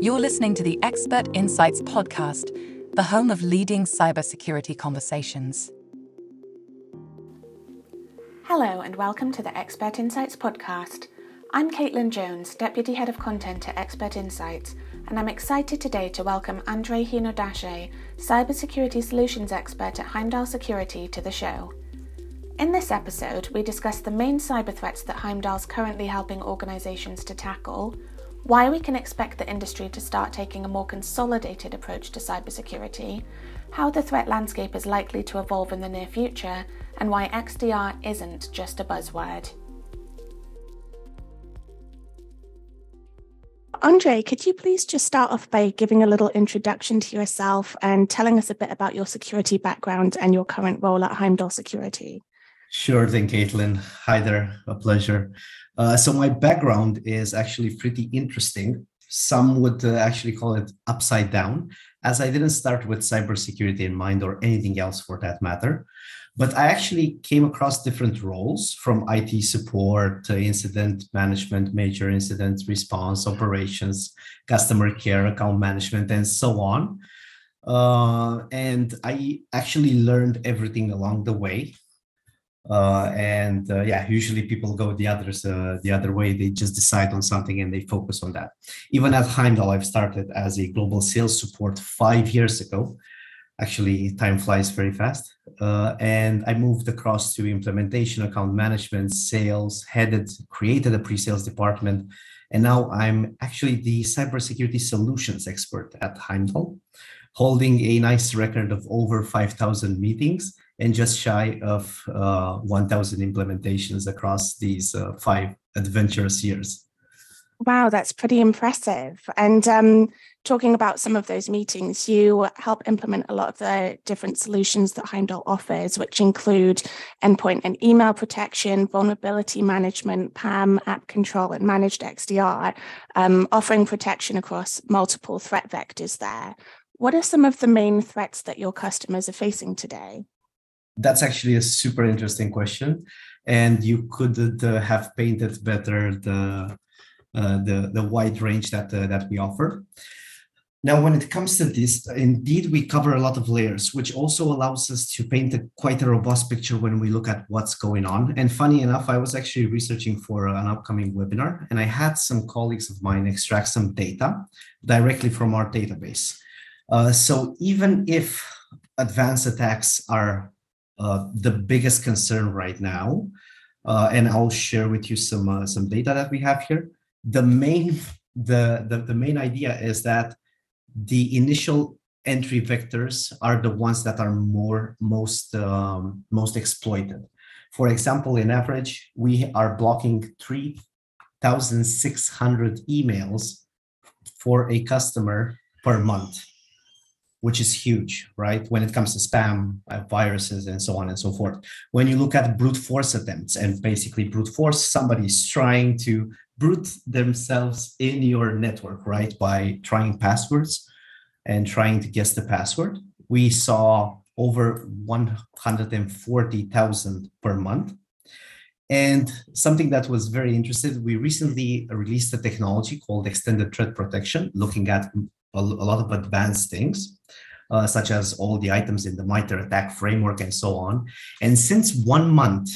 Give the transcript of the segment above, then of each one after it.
You're listening to the Expert Insights podcast, the home of leading cybersecurity conversations. Hello, and welcome to the Expert Insights podcast. I'm Caitlin Jones, Deputy Head of Content at Expert Insights, and I'm excited today to welcome Andrei Hinodache, Cybersecurity Solutions Expert at Heimdal Security, to the show. In this episode, we discuss the main cyber threats that Heimdal's currently helping organisations to tackle, why we can expect the industry to start taking a more consolidated approach to cybersecurity, how the threat landscape is likely to evolve in the near future, and why XDR isn't just a buzzword. Andrei, could you please just start off by giving a little introduction to yourself and telling us a bit about your security background and your current role at Heimdal Security? Sure thing, Caitlin. Hi there, a pleasure. Uh, so my background is actually pretty interesting. Some would uh, actually call it upside down, as I didn't start with cybersecurity in mind or anything else for that matter. But I actually came across different roles from IT support, to incident management, major incident response, operations, customer care, account management, and so on. Uh, and I actually learned everything along the way uh, and uh, yeah usually people go the others uh, the other way. They just decide on something and they focus on that. Even at Heimdal i've started as a global sales support five years ago. Actually time flies very fast. Uh, and i moved across to implementation account management sales headed created a pre-sales department. And now i'm actually the cybersecurity solutions expert at Heimdal holding a nice record of over 5000 meetings and just shy of uh, 1,000 implementations across these uh, five adventurous years. Wow, that's pretty impressive. And um, talking about some of those meetings, you help implement a lot of the different solutions that Heimdal offers, which include endpoint and email protection, vulnerability management, PAM, app control, and managed XDR, um, offering protection across multiple threat vectors there. What are some of the main threats that your customers are facing today? That's actually a super interesting question, and you could uh, have painted better the uh, the the wide range that uh, that we offer. Now, when it comes to this, indeed, we cover a lot of layers, which also allows us to paint a, quite a robust picture when we look at what's going on. And funny enough, I was actually researching for an upcoming webinar, and I had some colleagues of mine extract some data directly from our database. Uh, so even if advanced attacks are uh, the biggest concern right now, uh, and I'll share with you some uh, some data that we have here. The main the, the the main idea is that the initial entry vectors are the ones that are more most um, most exploited. For example, in average, we are blocking 3,600 emails for a customer per month which is huge, right? When it comes to spam, uh, viruses, and so on and so forth. When you look at brute force attempts, and basically brute force, somebody's trying to brute themselves in your network, right? By trying passwords and trying to guess the password. We saw over 140,000 per month. And something that was very interesting, we recently released a technology called extended threat protection, looking at a, lot of advanced things, uh, such as all the items in the MITRE ATT&CK framework and so on. And since one month,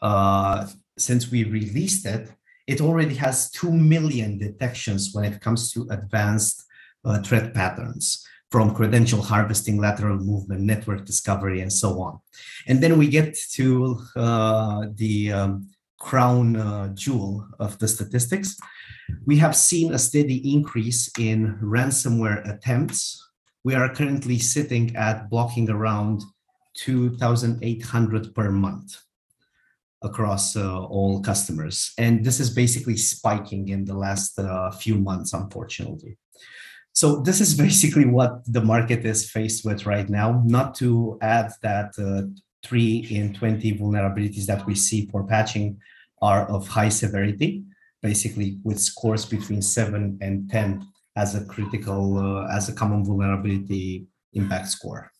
uh, since we released it, it already has 2 million detections when it comes to advanced uh, threat patterns from credential harvesting, lateral movement, network discovery, and so on. And then we get to uh, the um, crown uh, jewel of the statistics, we have seen a steady increase in ransomware attempts. We are currently sitting at blocking around 2,800 per month across uh, all customers. And this is basically spiking in the last uh, few months, unfortunately. So this is basically what the market is faced with right now. Not to add that uh, three in 20 vulnerabilities that we see for patching are of high severity basically with scores between seven and 10 as a critical, uh, as a common vulnerability impact score.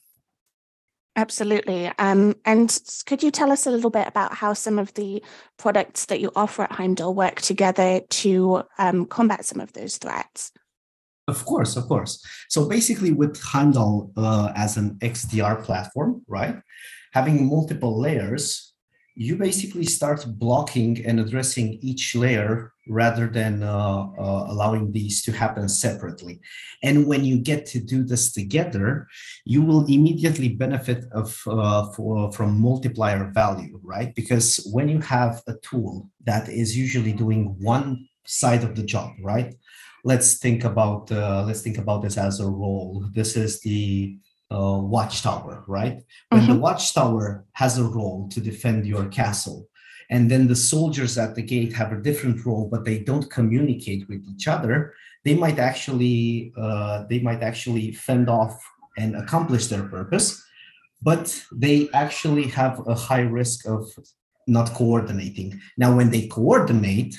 Absolutely. Um, and could you tell us a little bit about how some of the products that you offer at Heimdal work together to um, combat some of those threats? Of course, of course. So basically, with Heimdal uh, as an XDR platform, right, having multiple layers you basically start blocking and addressing each layer rather than uh, uh, allowing these to happen separately. And when you get to do this together, you will immediately benefit of uh, for, from multiplier value, right? Because when you have a tool that is usually doing one side of the job, right? Let's think about uh, let's think about this as a role. This is the uh, watchtower, right? When mm-hmm. the watchtower has a role to defend your castle, and then the soldiers at the gate have a different role, but they don't communicate with each other, they might actually uh, they might actually fend off and accomplish their purpose, but they actually have a high risk of not coordinating. Now, when they coordinate,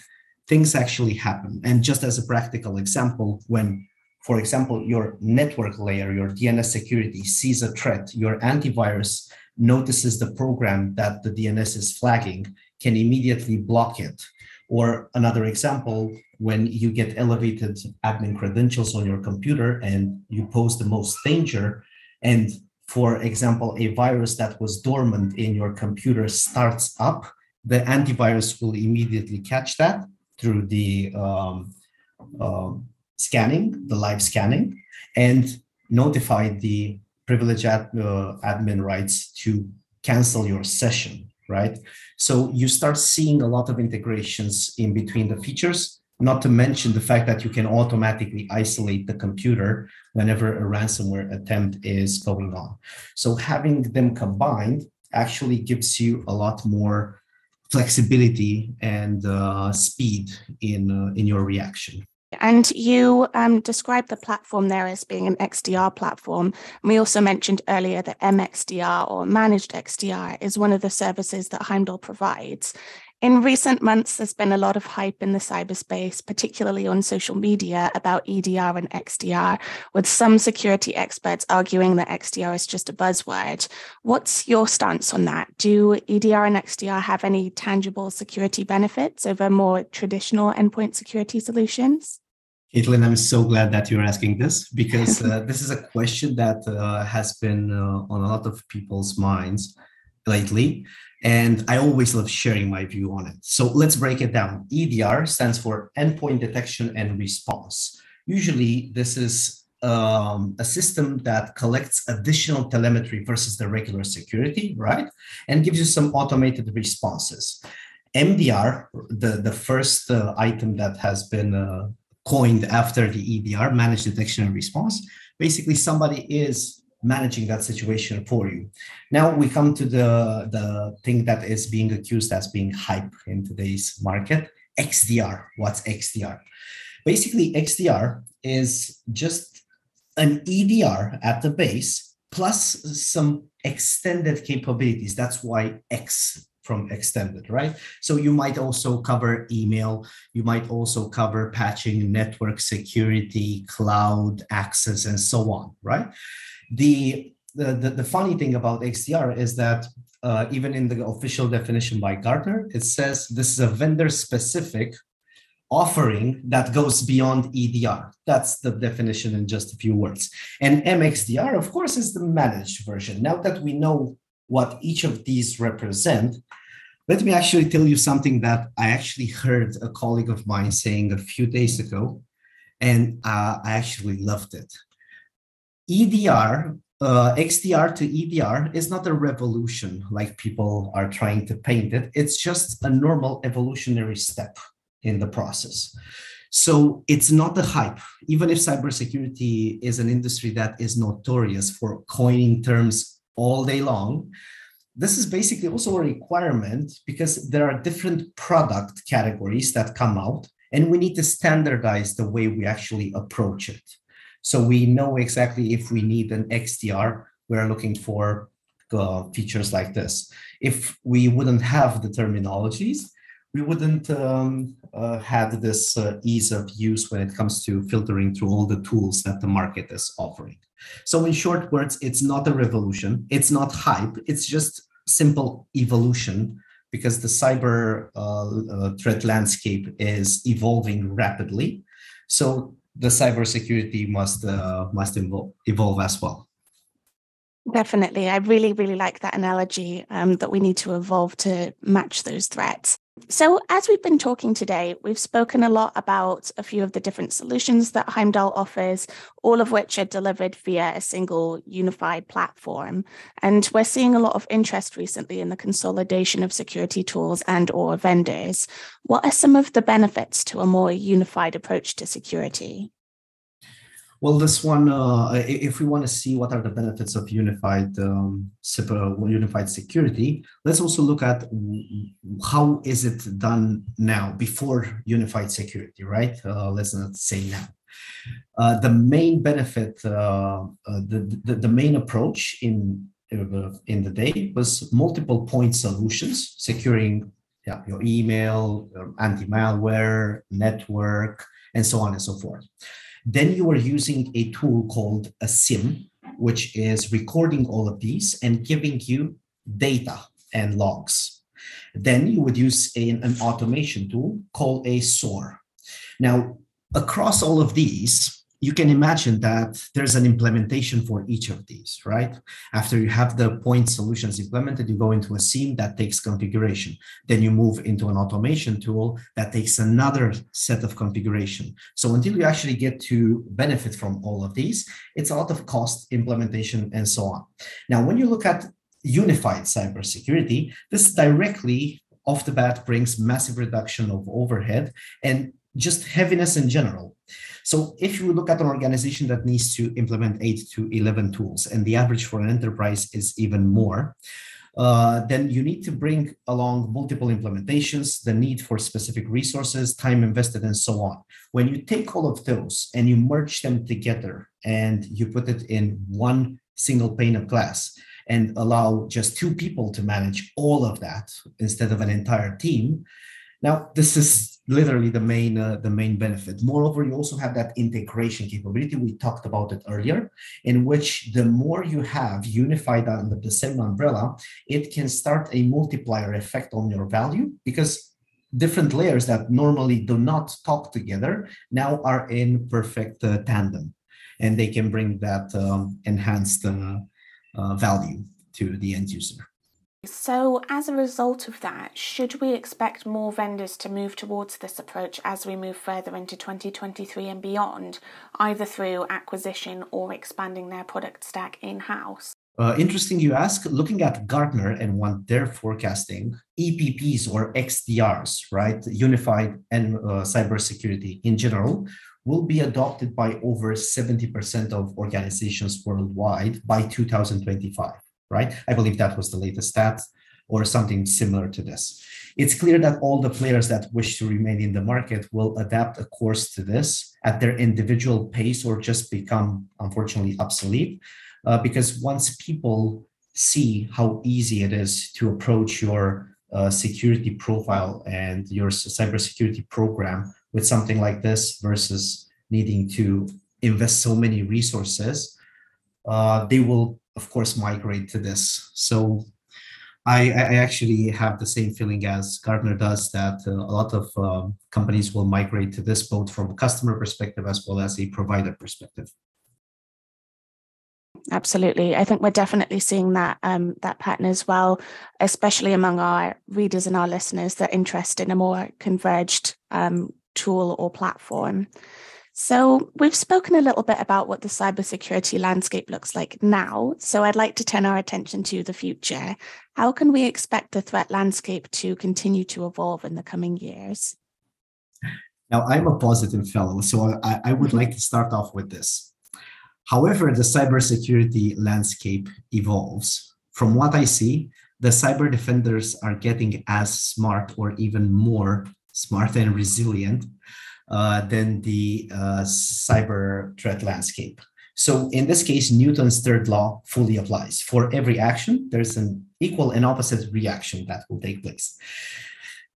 things actually happen. And just as a practical example, when for example, your network layer, your DNS security sees a threat, your antivirus notices the program that the DNS is flagging, can immediately block it. Or another example, when you get elevated admin credentials on your computer and you pose the most danger, and for example, a virus that was dormant in your computer starts up, the antivirus will immediately catch that through the um, um, scanning, the live scanning, and notify the privilege ad, uh, admin rights to cancel your session, right? So you start seeing a lot of integrations in between the features, not to mention the fact that you can automatically isolate the computer whenever a ransomware attempt is going on. So having them combined actually gives you a lot more flexibility and uh, speed in, uh, in your reaction. And you um, described the platform there as being an XDR platform. And we also mentioned earlier that MXDR or Managed XDR is one of the services that Heimdal provides. In recent months, there's been a lot of hype in the cyberspace, particularly on social media, about EDR and XDR, with some security experts arguing that XDR is just a buzzword. What's your stance on that? Do EDR and XDR have any tangible security benefits over more traditional endpoint security solutions? Caitlin, I'm so glad that you're asking this because uh, this is a question that uh, has been uh, on a lot of people's minds lately. And I always love sharing my view on it. So let's break it down. EDR stands for Endpoint Detection and Response. Usually, this is um, a system that collects additional telemetry versus the regular security, right? And gives you some automated responses. MDR, the, the first uh, item that has been uh, coined after the EDR, managed detection and response. Basically, somebody is managing that situation for you. Now we come to the, the thing that is being accused as being hype in today's market, XDR. What's XDR? Basically, XDR is just an EDR at the base plus some extended capabilities. That's why X from extended, right? So you might also cover email, you might also cover patching, network security, cloud access, and so on, right? The the, the, the funny thing about XDR is that uh, even in the official definition by Gartner, it says this is a vendor specific offering that goes beyond EDR. That's the definition in just a few words. And MXDR, of course, is the managed version. Now that we know what each of these represent, let me actually tell you something that I actually heard a colleague of mine saying a few days ago, and uh, I actually loved it. EDR, uh, XDR to EDR is not a revolution like people are trying to paint it. It's just a normal evolutionary step in the process. So it's not a hype, even if cybersecurity is an industry that is notorious for coining terms all day long. This is basically also a requirement because there are different product categories that come out and we need to standardize the way we actually approach it. So we know exactly if we need an xdr we're looking for uh, features like this. If we wouldn't have the terminologies we wouldn't um, uh, have this uh, ease of use when it comes to filtering through all the tools that the market is offering. So, in short words, it's not a revolution, it's not hype, it's just simple evolution because the cyber uh, uh, threat landscape is evolving rapidly. So, the cybersecurity must uh, must evolve, evolve as well. Definitely. I really, really like that analogy um, that we need to evolve to match those threats. So, as we've been talking today, we've spoken a lot about a few of the different solutions that Heimdal offers, all of which are delivered via a single unified platform. And we're seeing a lot of interest recently in the consolidation of security tools and or vendors. What are some of the benefits to a more unified approach to security? Well, this one, uh, if we want to see what are the benefits of unified um, unified security, let's also look at how is it done now before unified security, right? Uh, let's not say now. Uh, the main benefit, uh, uh, the, the, the main approach in uh, in the day was multiple point solutions, securing yeah, your email, anti-malware, network, and so on and so forth. Then you are using a tool called a SIEM, which is recording all of these and giving you data and logs. Then you would use a, an automation tool called a SOAR. Now, across all of these, you can imagine that there's an implementation for each of these, right? After you have the point solutions implemented, you go into a SIEM that takes configuration. Then you move into an automation tool that takes another set of configuration. So until you actually get to benefit from all of these, it's a lot of cost, implementation, and so on. Now, when you look at unified cybersecurity, this directly off the bat brings massive reduction of overhead and just heaviness in general. So if you look at an organization that needs to implement eight to 11 tools, and the average for an enterprise is even more, uh, then you need to bring along multiple implementations, the need for specific resources, time invested, and so on. When you take all of those and you merge them together and you put it in one single pane of glass and allow just two people to manage all of that instead of an entire team, now, this is literally the main uh, the main benefit. Moreover, you also have that integration capability. We talked about it earlier, in which the more you have unified under the same umbrella, it can start a multiplier effect on your value because different layers that normally do not talk together now are in perfect uh, tandem, and they can bring that um, enhanced uh, uh value to the end user. So, as a result of that, should we expect more vendors to move towards this approach as we move further into 2023 and beyond, either through acquisition or expanding their product stack in house? Uh, interesting you ask. Looking at Gartner and what they're forecasting, EPPs or XDRs, right, unified and uh, cybersecurity in general, will be adopted by over 70% of organizations worldwide by 2025 right? I believe that was the latest stat or something similar to this. It's clear that all the players that wish to remain in the market will adapt a course to this at their individual pace or just become, unfortunately, obsolete. Uh, because once people see how easy it is to approach your uh, security profile and your cybersecurity program with something like this versus needing to invest so many resources, uh, they will of course migrate to this so I, I actually have the same feeling as Gartner does that uh, a lot of uh, companies will migrate to this both from a customer perspective as well as a provider perspective. Absolutely, I think we're definitely seeing that um, that pattern as well, especially among our readers and our listeners that interest in a more converged um, tool or platform. So, we've spoken a little bit about what the cybersecurity landscape looks like now. So, I'd like to turn our attention to the future. How can we expect the threat landscape to continue to evolve in the coming years? Now, I'm a positive fellow, so I, I would like to start off with this. However, the cybersecurity landscape evolves. From what I see, the cyber defenders are getting as smart or even more smart and resilient than the uh, cyber threat landscape. So in this case, Newton's third law fully applies. For every action, there's an equal and opposite reaction that will take place.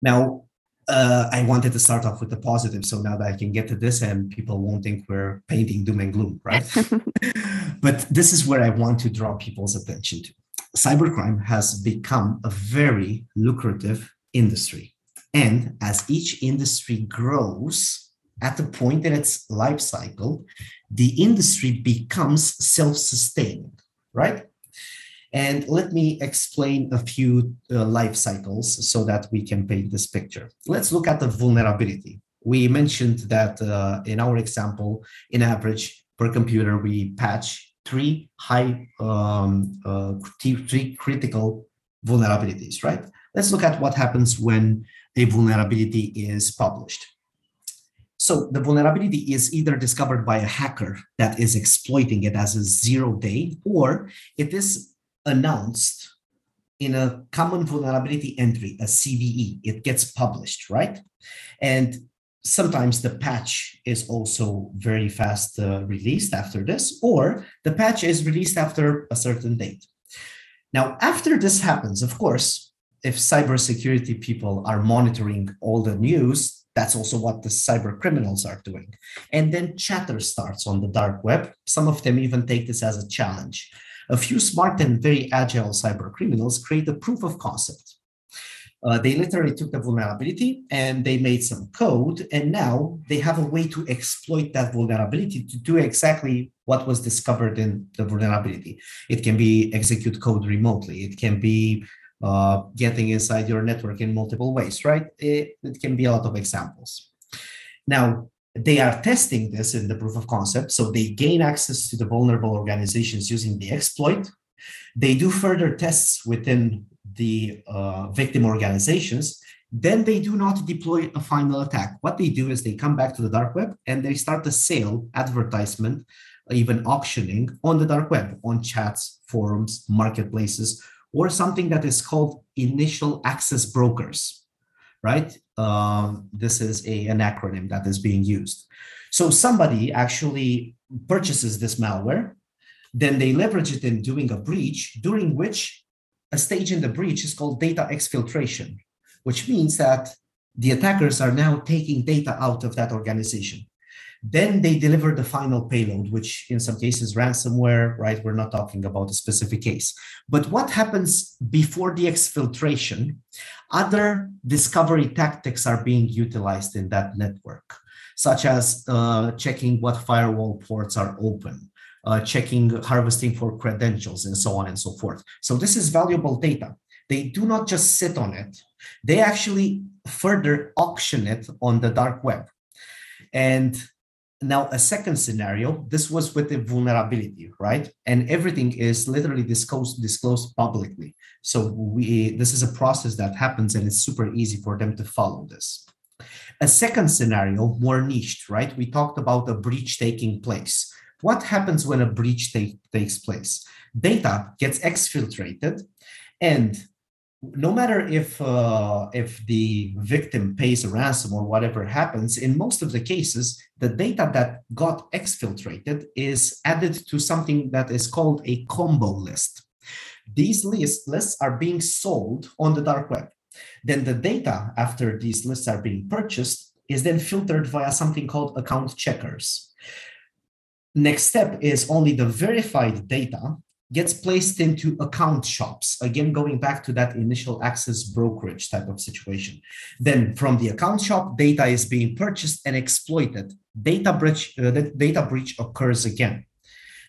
Now, uh, I wanted to start off with the positive, so now that I can get to this, and people won't think we're painting doom and gloom, right? but this is where I want to draw people's attention to. Cybercrime has become a very lucrative industry. And as each industry grows, at the point in its life cycle, the industry becomes self-sustaining, right? And let me explain a few uh, life cycles so that we can paint this picture. Let's look at the vulnerability. We mentioned that uh, in our example, in average per computer, we patch three high, um, uh, three critical vulnerabilities, right? Let's look at what happens when a vulnerability is published. So the vulnerability is either discovered by a hacker that is exploiting it as a zero day, or it is announced in a common vulnerability entry, a CVE. It gets published, right? And sometimes the patch is also very fast uh, released after this, or the patch is released after a certain date. Now, after this happens, of course, if cybersecurity people are monitoring all the news, that's also what the cyber criminals are doing. And then chatter starts on the dark web. Some of them even take this as a challenge. A few smart and very agile cyber criminals create a proof of concept. Uh, they literally took the vulnerability and they made some code, and now they have a way to exploit that vulnerability to do exactly what was discovered in the vulnerability. It can be execute code remotely. It can be uh, getting inside your network in multiple ways, right? It, it can be a lot of examples. Now, they are testing this in the proof of concept. So they gain access to the vulnerable organizations using the exploit. They do further tests within the uh, victim organizations. Then they do not deploy a final attack. What they do is they come back to the dark web and they start a sale, advertisement, even auctioning on the dark web, on chats, forums, marketplaces, or something that is called initial access brokers right? Um, this is a, an acronym that is being used. So somebody actually purchases this malware, then they leverage it in doing a breach, during which a stage in the breach is called data exfiltration, which means that the attackers are now taking data out of that organization. Then they deliver the final payload, which in some cases ransomware, right? We're not talking about a specific case. But what happens before the exfiltration? Other discovery tactics are being utilized in that network, such as uh, checking what firewall ports are open, uh, checking, harvesting for credentials, and so on and so forth. So this is valuable data. They do not just sit on it, they actually further auction it on the dark web. And now a second scenario this was with the vulnerability right? And everything is literally disclosed disclosed publicly. So we this is a process that happens and it's super easy for them to follow this. A second scenario more niched right? We talked about a breach taking place. What happens when a breach take, takes place? Data gets exfiltrated and no matter if uh, if the victim pays a ransom or whatever happens, in most of the cases, the data that got exfiltrated is added to something that is called a combo list. These list, lists are being sold on the dark web. Then the data after these lists are being purchased is then filtered via something called account checkers. Next step is only the verified data gets placed into account shops. Again going back to that initial access brokerage type of situation. Then from the account shop data is being purchased and exploited. Data breach uh, data breach occurs again.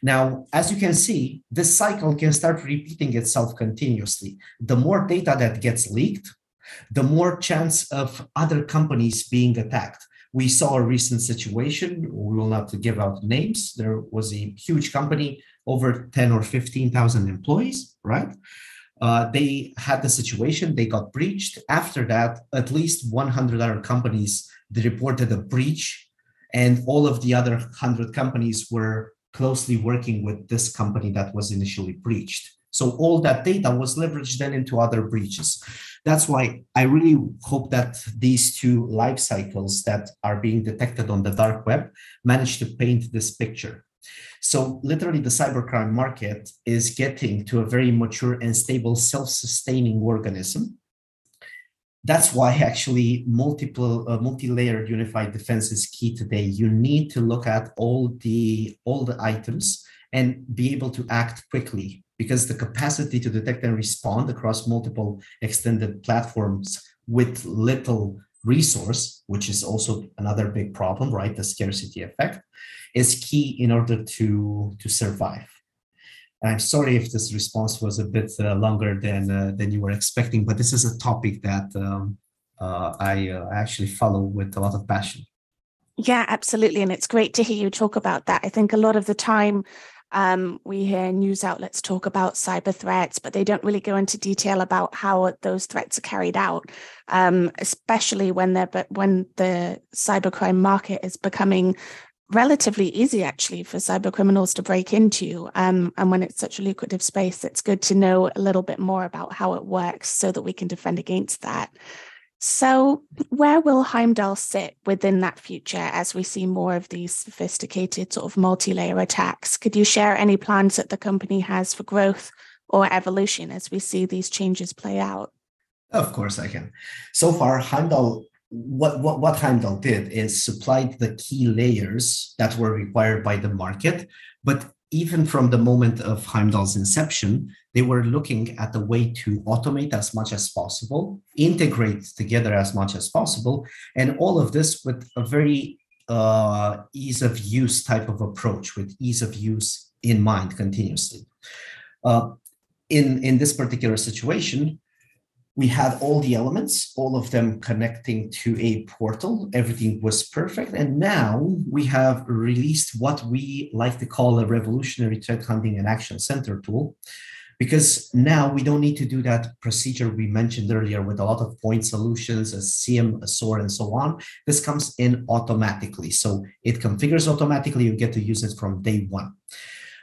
Now as you can see this cycle can start repeating itself continuously. The more data that gets leaked the more chance of other companies being attacked. We saw a recent situation. We will not give out names. There was a huge company over 10 or 15,000 employees, right? Uh, they had the situation, they got breached. After that, at least 100 other companies they reported a breach, and all of the other 100 companies were closely working with this company that was initially breached. So all that data was leveraged then into other breaches. That's why I really hope that these two life cycles that are being detected on the dark web manage to paint this picture. So literally the cybercrime market is getting to a very mature and stable self-sustaining organism. That's why actually multiple uh, multi-layered unified defense is key today. You need to look at all the all the items and be able to act quickly because the capacity to detect and respond across multiple extended platforms with little resource, which is also another big problem, right? The scarcity effect is key in order to, to survive. And I'm sorry if this response was a bit uh, longer than, uh, than you were expecting, but this is a topic that um, uh, I uh, actually follow with a lot of passion. Yeah, absolutely. And it's great to hear you talk about that. I think a lot of the time um, we hear news outlets talk about cyber threats, but they don't really go into detail about how those threats are carried out, um, especially when they're but when the cybercrime market is becoming relatively easy actually for cyber criminals to break into. Um, and when it's such a lucrative space it's good to know a little bit more about how it works so that we can defend against that so, where will Heimdal sit within that future as we see more of these sophisticated sort of multi layer attacks? Could you share any plans that the company has for growth or evolution as we see these changes play out? Of course, I can. So far, Heimdal, what, what, what Heimdal did is supplied the key layers that were required by the market, but even from the moment of Heimdal's inception, they were looking at the way to automate as much as possible, integrate together as much as possible, and all of this with a very uh, ease of use type of approach, with ease of use in mind continuously. Uh, in, in this particular situation, we had all the elements, all of them connecting to a portal. Everything was perfect. And now we have released what we like to call a revolutionary threat hunting and action center tool. Because now we don't need to do that procedure we mentioned earlier with a lot of point solutions, a SIEM, a SOAR, and so on. This comes in automatically. So it configures automatically. You get to use it from day one.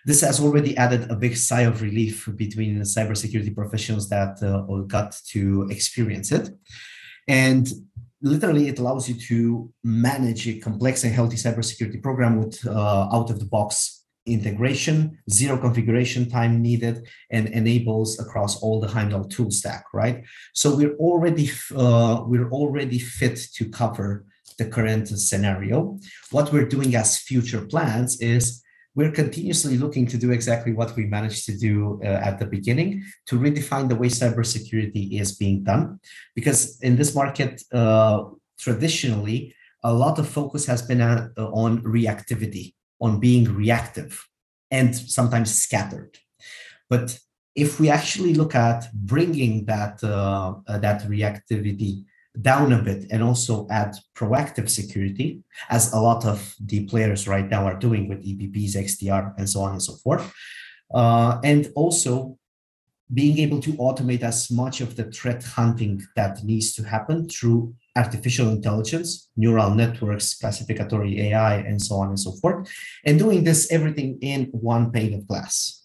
This has already added a big sigh of relief between the cybersecurity professionals that uh, got to experience it. And literally, it allows you to manage a complex and healthy cybersecurity program with uh, out of the box integration, zero configuration time needed, and enables across all the Heimdal tool stack, right? So we're already uh, we're already fit to cover the current scenario. What we're doing as future plans is we're continuously looking to do exactly what we managed to do uh, at the beginning to redefine the way cybersecurity is being done. Because in this market, uh, traditionally, a lot of focus has been uh, on reactivity, on being reactive and sometimes scattered. But if we actually look at bringing that, uh, that reactivity down a bit and also add proactive security, as a lot of the players right now are doing with EPPs, XDR, and so on and so forth. Uh, and also being able to automate as much of the threat hunting that needs to happen through artificial intelligence, neural networks, classificatory AI, and so on and so forth, and doing this everything in one pane of glass.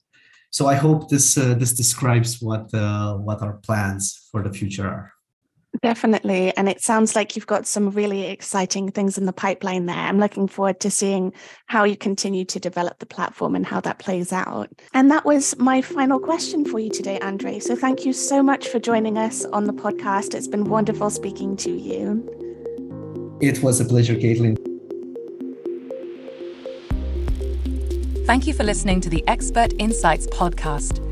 So I hope this uh, this describes what uh, what our plans for the future are. Definitely. And it sounds like you've got some really exciting things in the pipeline there. I'm looking forward to seeing how you continue to develop the platform and how that plays out. And that was my final question for you today, Andrei. So thank you so much for joining us on the podcast. It's been wonderful speaking to you. It was a pleasure, Caitlin. Thank you for listening to the Expert Insights podcast.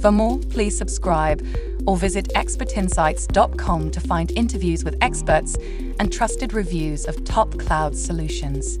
For more, please subscribe or visit expertinsights.com to find interviews with experts and trusted reviews of top cloud solutions.